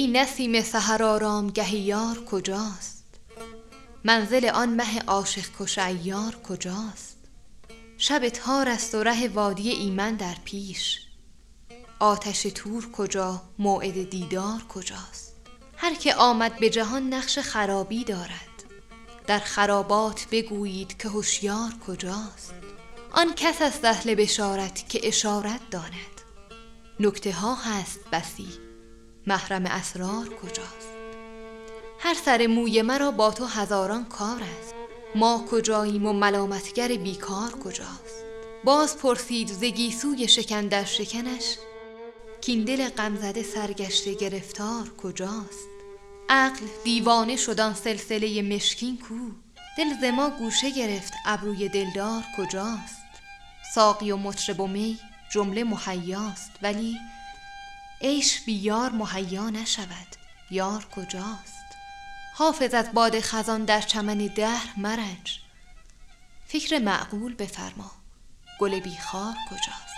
نسیم سحر آرامگه یار کجاست؟ منزل آن مه عاشق کش عیار کجاست؟ شب تار است و ره وادی ایمن در پیش. آتش طور کجا موعد دیدار کجاست؟ هر که آمد به جهان نقش خرابی دارد. در خرابات بگویید که هشیار کجاست؟ آن کس است اهل بشارت که اشارت داند. نکته ها هست بسی. محرم اسرار کجاست؟ هر سر موی مرا با تو هزاران کار است. ما کجاییم و ملامتگر بیکار کجاست؟ باز پرسید ز گیسوی شکن در شکنش کین دل غمزده سرگشته گرفتار کجاست؟ عقل دیوانه شد آن سلسله مشکین کو دل ز ما گوشه گرفت ابروی دلدار کجاست؟ ساقی و مطرب و می جمله مهیاست ولی عیش بی یار مهیا نشود. یار کجاست؟ حافظ از باد خزان در چمن دهر مرنج فکر معقول بفرما گل بی خار کجاست؟